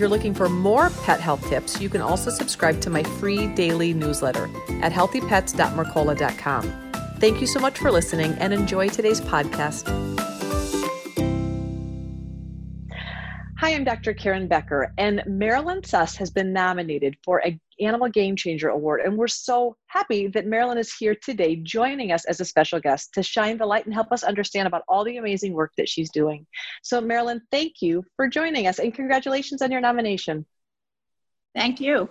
You're looking for more pet health tips, you can also subscribe to my free daily newsletter at healthypets.mercola.com. Thank you so much for listening and enjoy today's podcast. Hi, I'm Dr. Karen Becker, and Marilyn Suss has been nominated for a Animal Game Changer Award, and we're so happy that Marilyn is here today joining us as a special guest to shine the light and help us understand about all the amazing work that she's doing. So, Marilyn, thank you for joining us, and congratulations on your nomination. Thank you.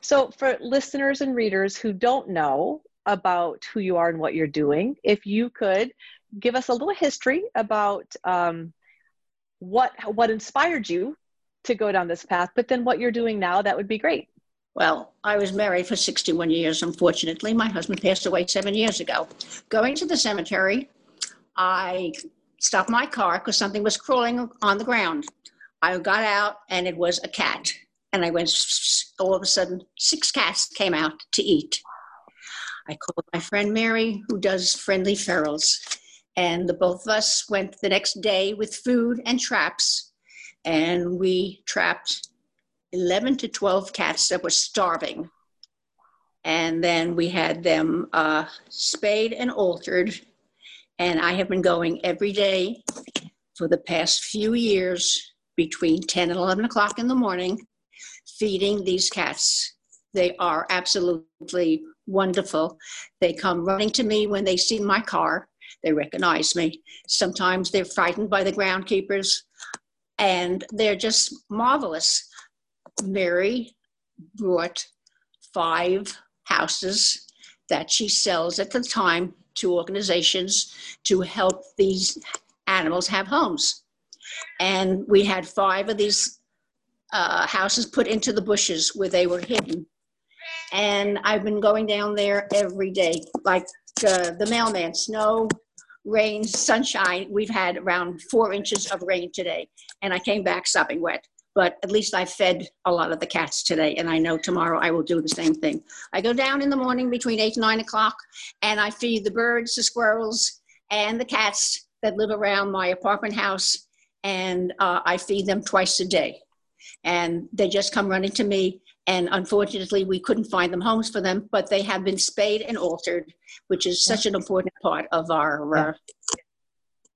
So, for listeners and readers who don't know about who you are and what you're doing, if you could give us a little history about um, what what inspired you to go down this path, but then what you're doing now, that would be great. Well, I was married for 61 years, unfortunately. My husband passed away seven years ago. Going to the cemetery, I stopped my car because something was crawling on the ground. I got out and it was a cat. And I went, all of a sudden, six cats came out to eat. I called my friend Mary, who does friendly ferals. And the both of us went the next day with food and traps, and we trapped 11 to 12 cats that were starving. And then we had them uh, spayed and altered. And I have been going every day for the past few years between 10 and 11 o'clock in the morning, feeding these cats. They are absolutely wonderful. They come running to me when they see my car. They recognize me. Sometimes they're frightened by the groundkeepers, and they're just marvelous. Mary brought five houses that she sells at the time to organizations to help these animals have homes. And we had five of these uh, houses put into the bushes where they were hidden. And I've been going down there every day, like uh, the mailman, snow, rain, sunshine. We've had around four inches of rain today, and I came back sopping wet. But at least I fed a lot of the cats today, and I know tomorrow I will do the same thing. I go down in the morning between eight and nine o'clock, and I feed the birds, the squirrels, and the cats that live around my apartment house, and uh, I feed them twice a day. And they just come running to me, and unfortunately, we couldn't find them homes for them, but they have been spayed and altered, which is such an important part of our uh,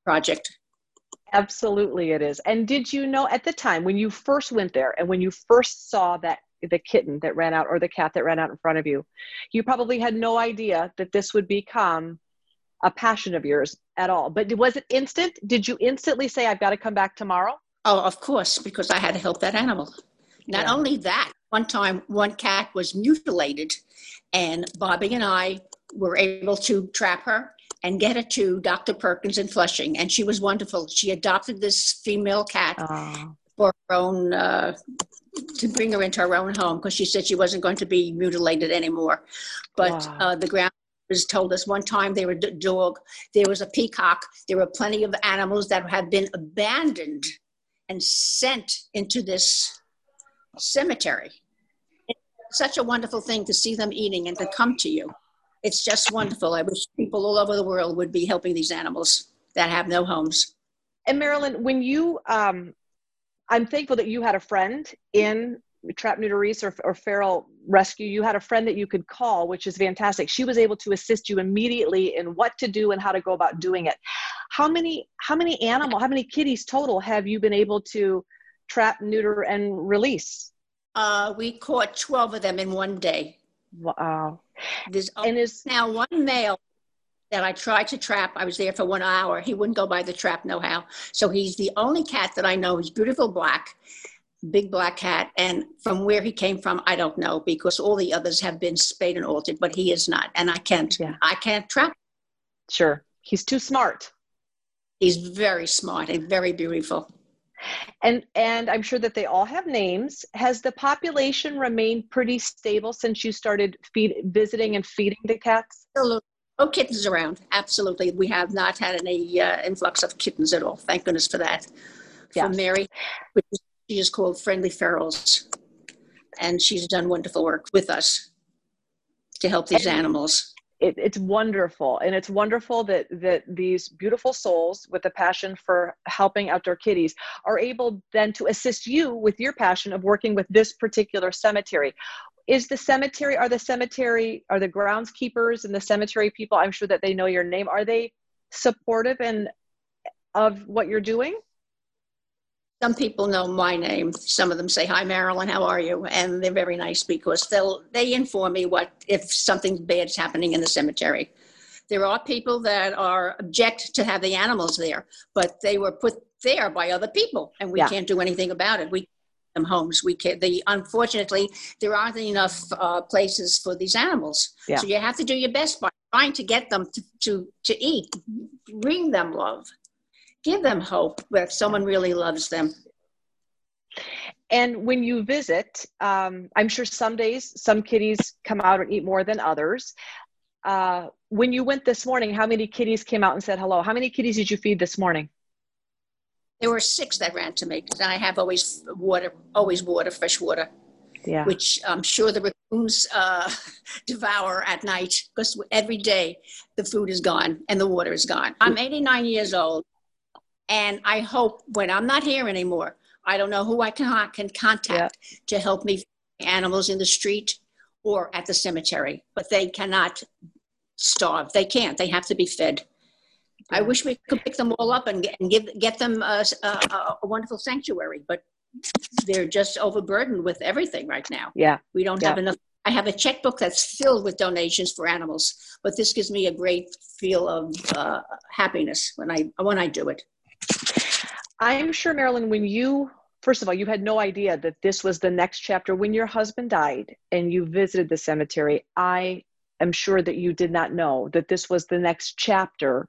project. Absolutely, it is. And did you know at the time when you first went there and when you first saw that the kitten that ran out or the cat that ran out in front of you, you probably had no idea that this would become a passion of yours at all. But was it instant? Did you instantly say, I've got to come back tomorrow? Oh, of course, because I had to help that animal. Not yeah. only that, one time one cat was mutilated, and Bobby and I were able to trap her and get it to Dr. Perkins in Flushing, and she was wonderful. She adopted this female cat oh. for her own. Uh, to bring her into her own home because she said she wasn't going to be mutilated anymore. But wow. uh, the ground was told us one time there were a dog, there was a peacock, there were plenty of animals that had been abandoned and sent into this cemetery such a wonderful thing to see them eating and to come to you. It's just wonderful. I wish people all over the world would be helping these animals that have no homes. And Marilyn, when you, um, I'm thankful that you had a friend in trap neuter release or, or feral rescue you had a friend that you could call which is fantastic she was able to assist you immediately in what to do and how to go about doing it how many how many animal how many kitties total have you been able to trap neuter and release uh, we caught 12 of them in one day. Wow. There's and there's now one male that I tried to trap. I was there for one hour. He wouldn't go by the trap no how. So he's the only cat that I know. He's beautiful black, big black cat. And from where he came from, I don't know because all the others have been spayed and altered, but he is not. And I can't, yeah. I can't trap. Sure. He's too smart. He's very smart and very beautiful. And and I'm sure that they all have names. Has the population remained pretty stable since you started feed, visiting and feeding the cats? Absolutely. No kittens around. Absolutely. We have not had any uh, influx of kittens at all. Thank goodness for that. Yeah. For Mary, which she is called Friendly Ferals. And she's done wonderful work with us to help these and, animals it, it's wonderful. And it's wonderful that that these beautiful souls with a passion for helping outdoor kitties are able then to assist you with your passion of working with this particular cemetery. Is the cemetery are the cemetery are the groundskeepers and the cemetery people i'm sure that they know your name are they supportive and of what you're doing some people know my name. Some of them say, "Hi, Marilyn, how are you?" And they're very nice because they'll they inform me what if something bad is happening in the cemetery. There are people that are object to have the animals there, but they were put there by other people, and we yeah. can't do anything about it. We them homes. We can't. the unfortunately there aren't enough uh, places for these animals, yeah. so you have to do your best by trying to get them to, to to eat, bring them love give them hope that someone really loves them. And when you visit, um, I'm sure some days some kitties come out and eat more than others. Uh, when you went this morning, how many kitties came out and said hello? How many kitties did you feed this morning? There were six that ran to me because I have always water, always water, fresh water, yeah. which I'm sure the raccoons uh, devour at night because every day the food is gone and the water is gone. I'm 89 years old. And I hope when I'm not here anymore, I don't know who I can, can contact yeah. to help me animals in the street or at the cemetery, but they cannot starve. They can't. They have to be fed. I wish we could pick them all up and get, and give, get them a, a, a, wonderful sanctuary, but they're just overburdened with everything right now. Yeah. We don't yeah. have enough. I have a checkbook that's filled with donations for animals, but this gives me a great feel of uh, happiness when I when I do it. I'm sure, Marilyn, when you, first of all, you had no idea that this was the next chapter. When your husband died and you visited the cemetery, I am sure that you did not know that this was the next chapter.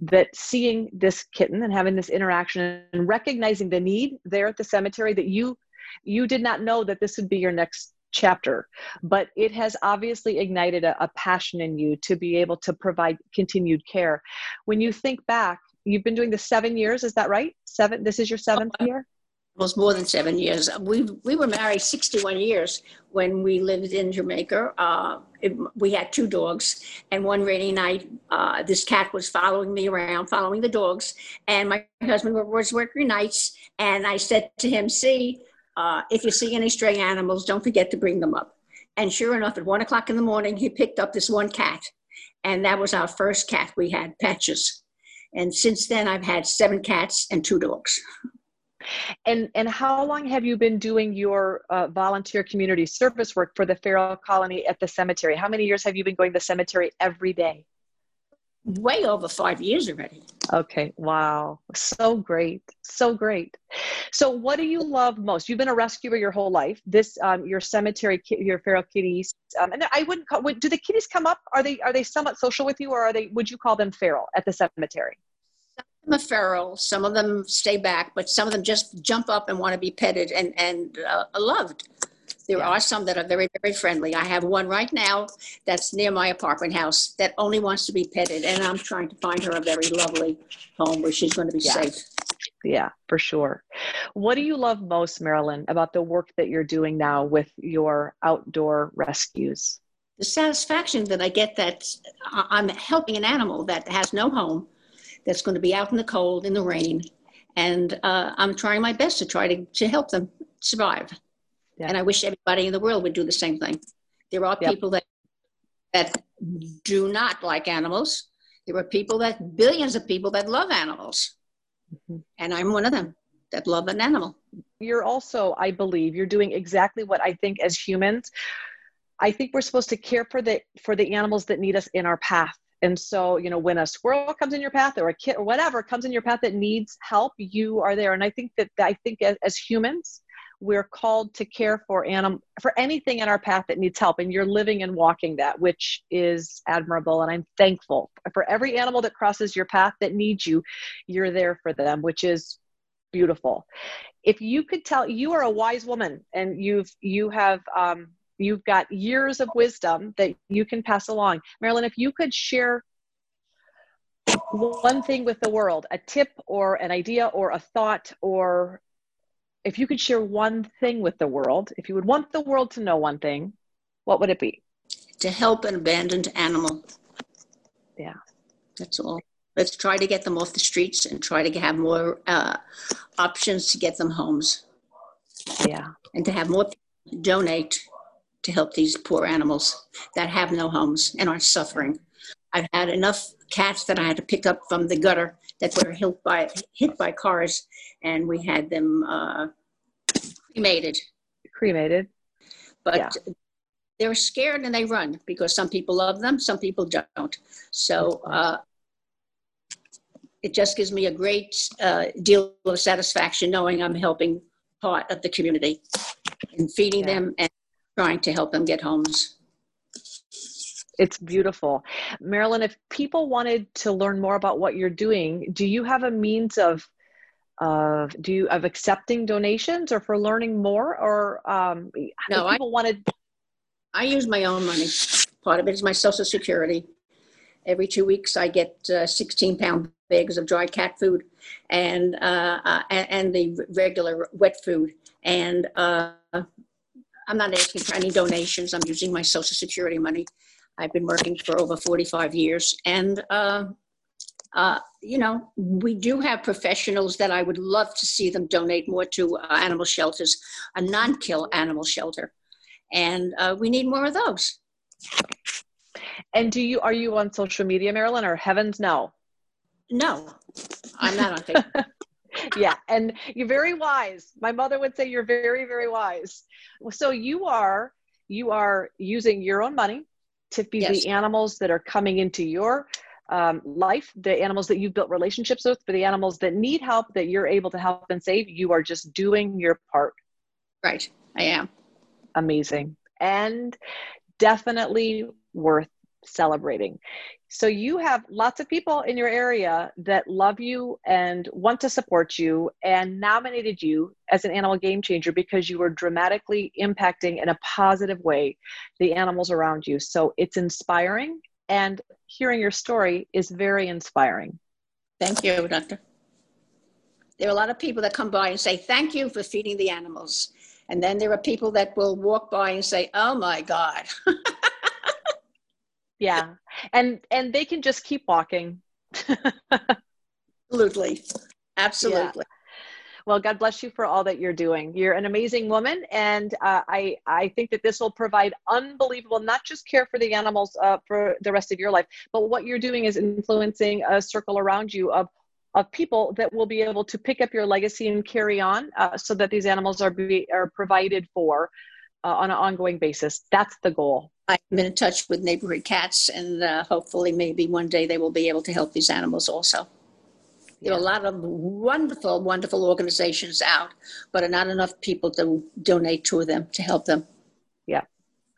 That seeing this kitten and having this interaction and recognizing the need there at the cemetery, that you you did not know that this would be your next chapter but it has obviously ignited a, a, passion in you to be able to provide continued care when you think back you've been doing this seven years is that right? Seven this is your seventh oh, year? Was more than seven years. We we were married 61 years when we lived in jamaica. Uh, it, we had two dogs and one rainy night uh, this cat was following me around following the dogs and my husband was working nights and i said to him see uh, if you see any stray animals don't forget to bring them up. And sure enough at one o'clock in the morning he picked up this one cat and that was our first cat. We had patches and since then, I've had seven cats and two dogs. And and how long have you been doing your uh, volunteer community service work for the feral colony at the cemetery? How many years have you been going to the cemetery every day? Way over five years already. Okay, wow, so great, so great. So, what do you love most? You've been a rescuer your whole life. This, um, your cemetery, your feral kitties, um, and I wouldn't call. Would, do the kitties come up? Are they are they somewhat social with you, or are they? Would you call them feral at the cemetery? Some of them are feral. Some of them stay back, but some of them just jump up and want to be petted and and uh, loved. There yeah. are some that are very, very friendly. I have one right now that's near my apartment house that only wants to be petted, and I'm trying to find her a very lovely home where she's going to be yeah. safe. Yeah, for sure. What do you love most, Marilyn, about the work that you're doing now with your outdoor rescues? The satisfaction that I get that I'm helping an animal that has no home, that's going to be out in the cold, in the rain, and uh, I'm trying my best to try to, to help them survive. Yeah. And I wish everybody in the world would do the same thing. There are yep. people that that do not like animals. There are people that billions of people that love animals. Mm-hmm. And I'm one of them that love an animal. You're also, I believe, you're doing exactly what I think as humans. I think we're supposed to care for the for the animals that need us in our path. And so, you know, when a squirrel comes in your path or a kid or whatever comes in your path that needs help, you are there. And I think that I think as, as humans, we're called to care for anim- for anything in our path that needs help and you're living and walking that which is admirable and i'm thankful for every animal that crosses your path that needs you you're there for them which is beautiful. If you could tell, you are a wise woman, and you've you have um, you've got years of wisdom that you can pass along. Marilyn, if you could share one thing with the world, a tip or an idea or a thought, or if you could share one thing with the world, if you would want the world to know one thing, what would it be? To help an abandoned animal. Yeah. That's all. Let's try to get them off the streets and try to have more uh, options to get them homes. Yeah. And to have more people donate to help these poor animals that have no homes and are suffering. I've had enough cats that I had to pick up from the gutter that were hit by hit by cars, and we had them uh, cremated. Cremated. But yeah. they're scared and they run because some people love them, some people don't. So uh, it just gives me a great uh, deal of satisfaction knowing I'm helping part of the community and feeding yeah. them and trying to help them get homes. It's beautiful. Marilyn, if people wanted to learn more about what you're doing, do you have a means of of do you of accepting donations or for learning more or um no, people I, wanted I use my own money. Part of it is my social security. Every two weeks I get uh, 16 pound bags of dry cat food and uh, uh, and the regular wet food and uh, I'm not asking for any donations. I'm using my Social Security money. I've been working for over 45 years. And, uh, uh, you know, we do have professionals that I would love to see them donate more to uh, animal shelters, a non kill animal shelter. And uh, we need more of those. And do you are you on social media, Marilyn, or heavens no? No, I'm not on Facebook. yeah, and you're very wise. My mother would say you're very, very wise. So you are you are using your own money to feed yes. the animals that are coming into your um, life, the animals that you've built relationships with, for the animals that need help that you're able to help and save. You are just doing your part. Right, I am. Amazing, and definitely worth celebrating. So you have lots of people in your area that love you and want to support you and nominated you as an animal game changer because you were dramatically impacting in a positive way the animals around you. So it's inspiring and hearing your story is very inspiring. Thank you, Doctor. There are a lot of people that come by and say, Thank you for feeding the animals. And then there are people that will walk by and say, Oh my God. yeah. And and they can just keep walking. Absolutely. Absolutely. Yeah. well god bless you for all that you're doing. You're an amazing woman and uh, i i think that this will provide unbelievable not just care for the animals uh, for the rest of your life but what you're doing is influencing a circle around you of of people that will be able to pick up your legacy and carry on uh, so that these animals are be, are provided for uh, on an ongoing basis. That's the goal. I've been in touch with neighborhood cats, and uh, hopefully, maybe one day they will be able to help these animals also. There are a lot of wonderful, wonderful organizations out, but are not enough people to donate to them to help them. Yep.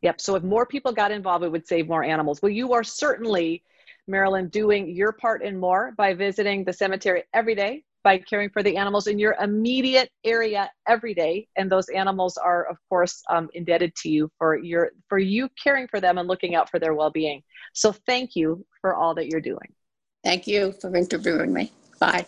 Yep. So if more people got involved, it would save more animals. Well, you are certainly, Marilyn, doing your part and more by visiting the cemetery every day, by caring for the animals in your immediate area every day. And those animals are of course um, indebted to you for your for you caring for them and looking out for their well-being. So thank you for all that you're doing. Thank you for interviewing me. Bye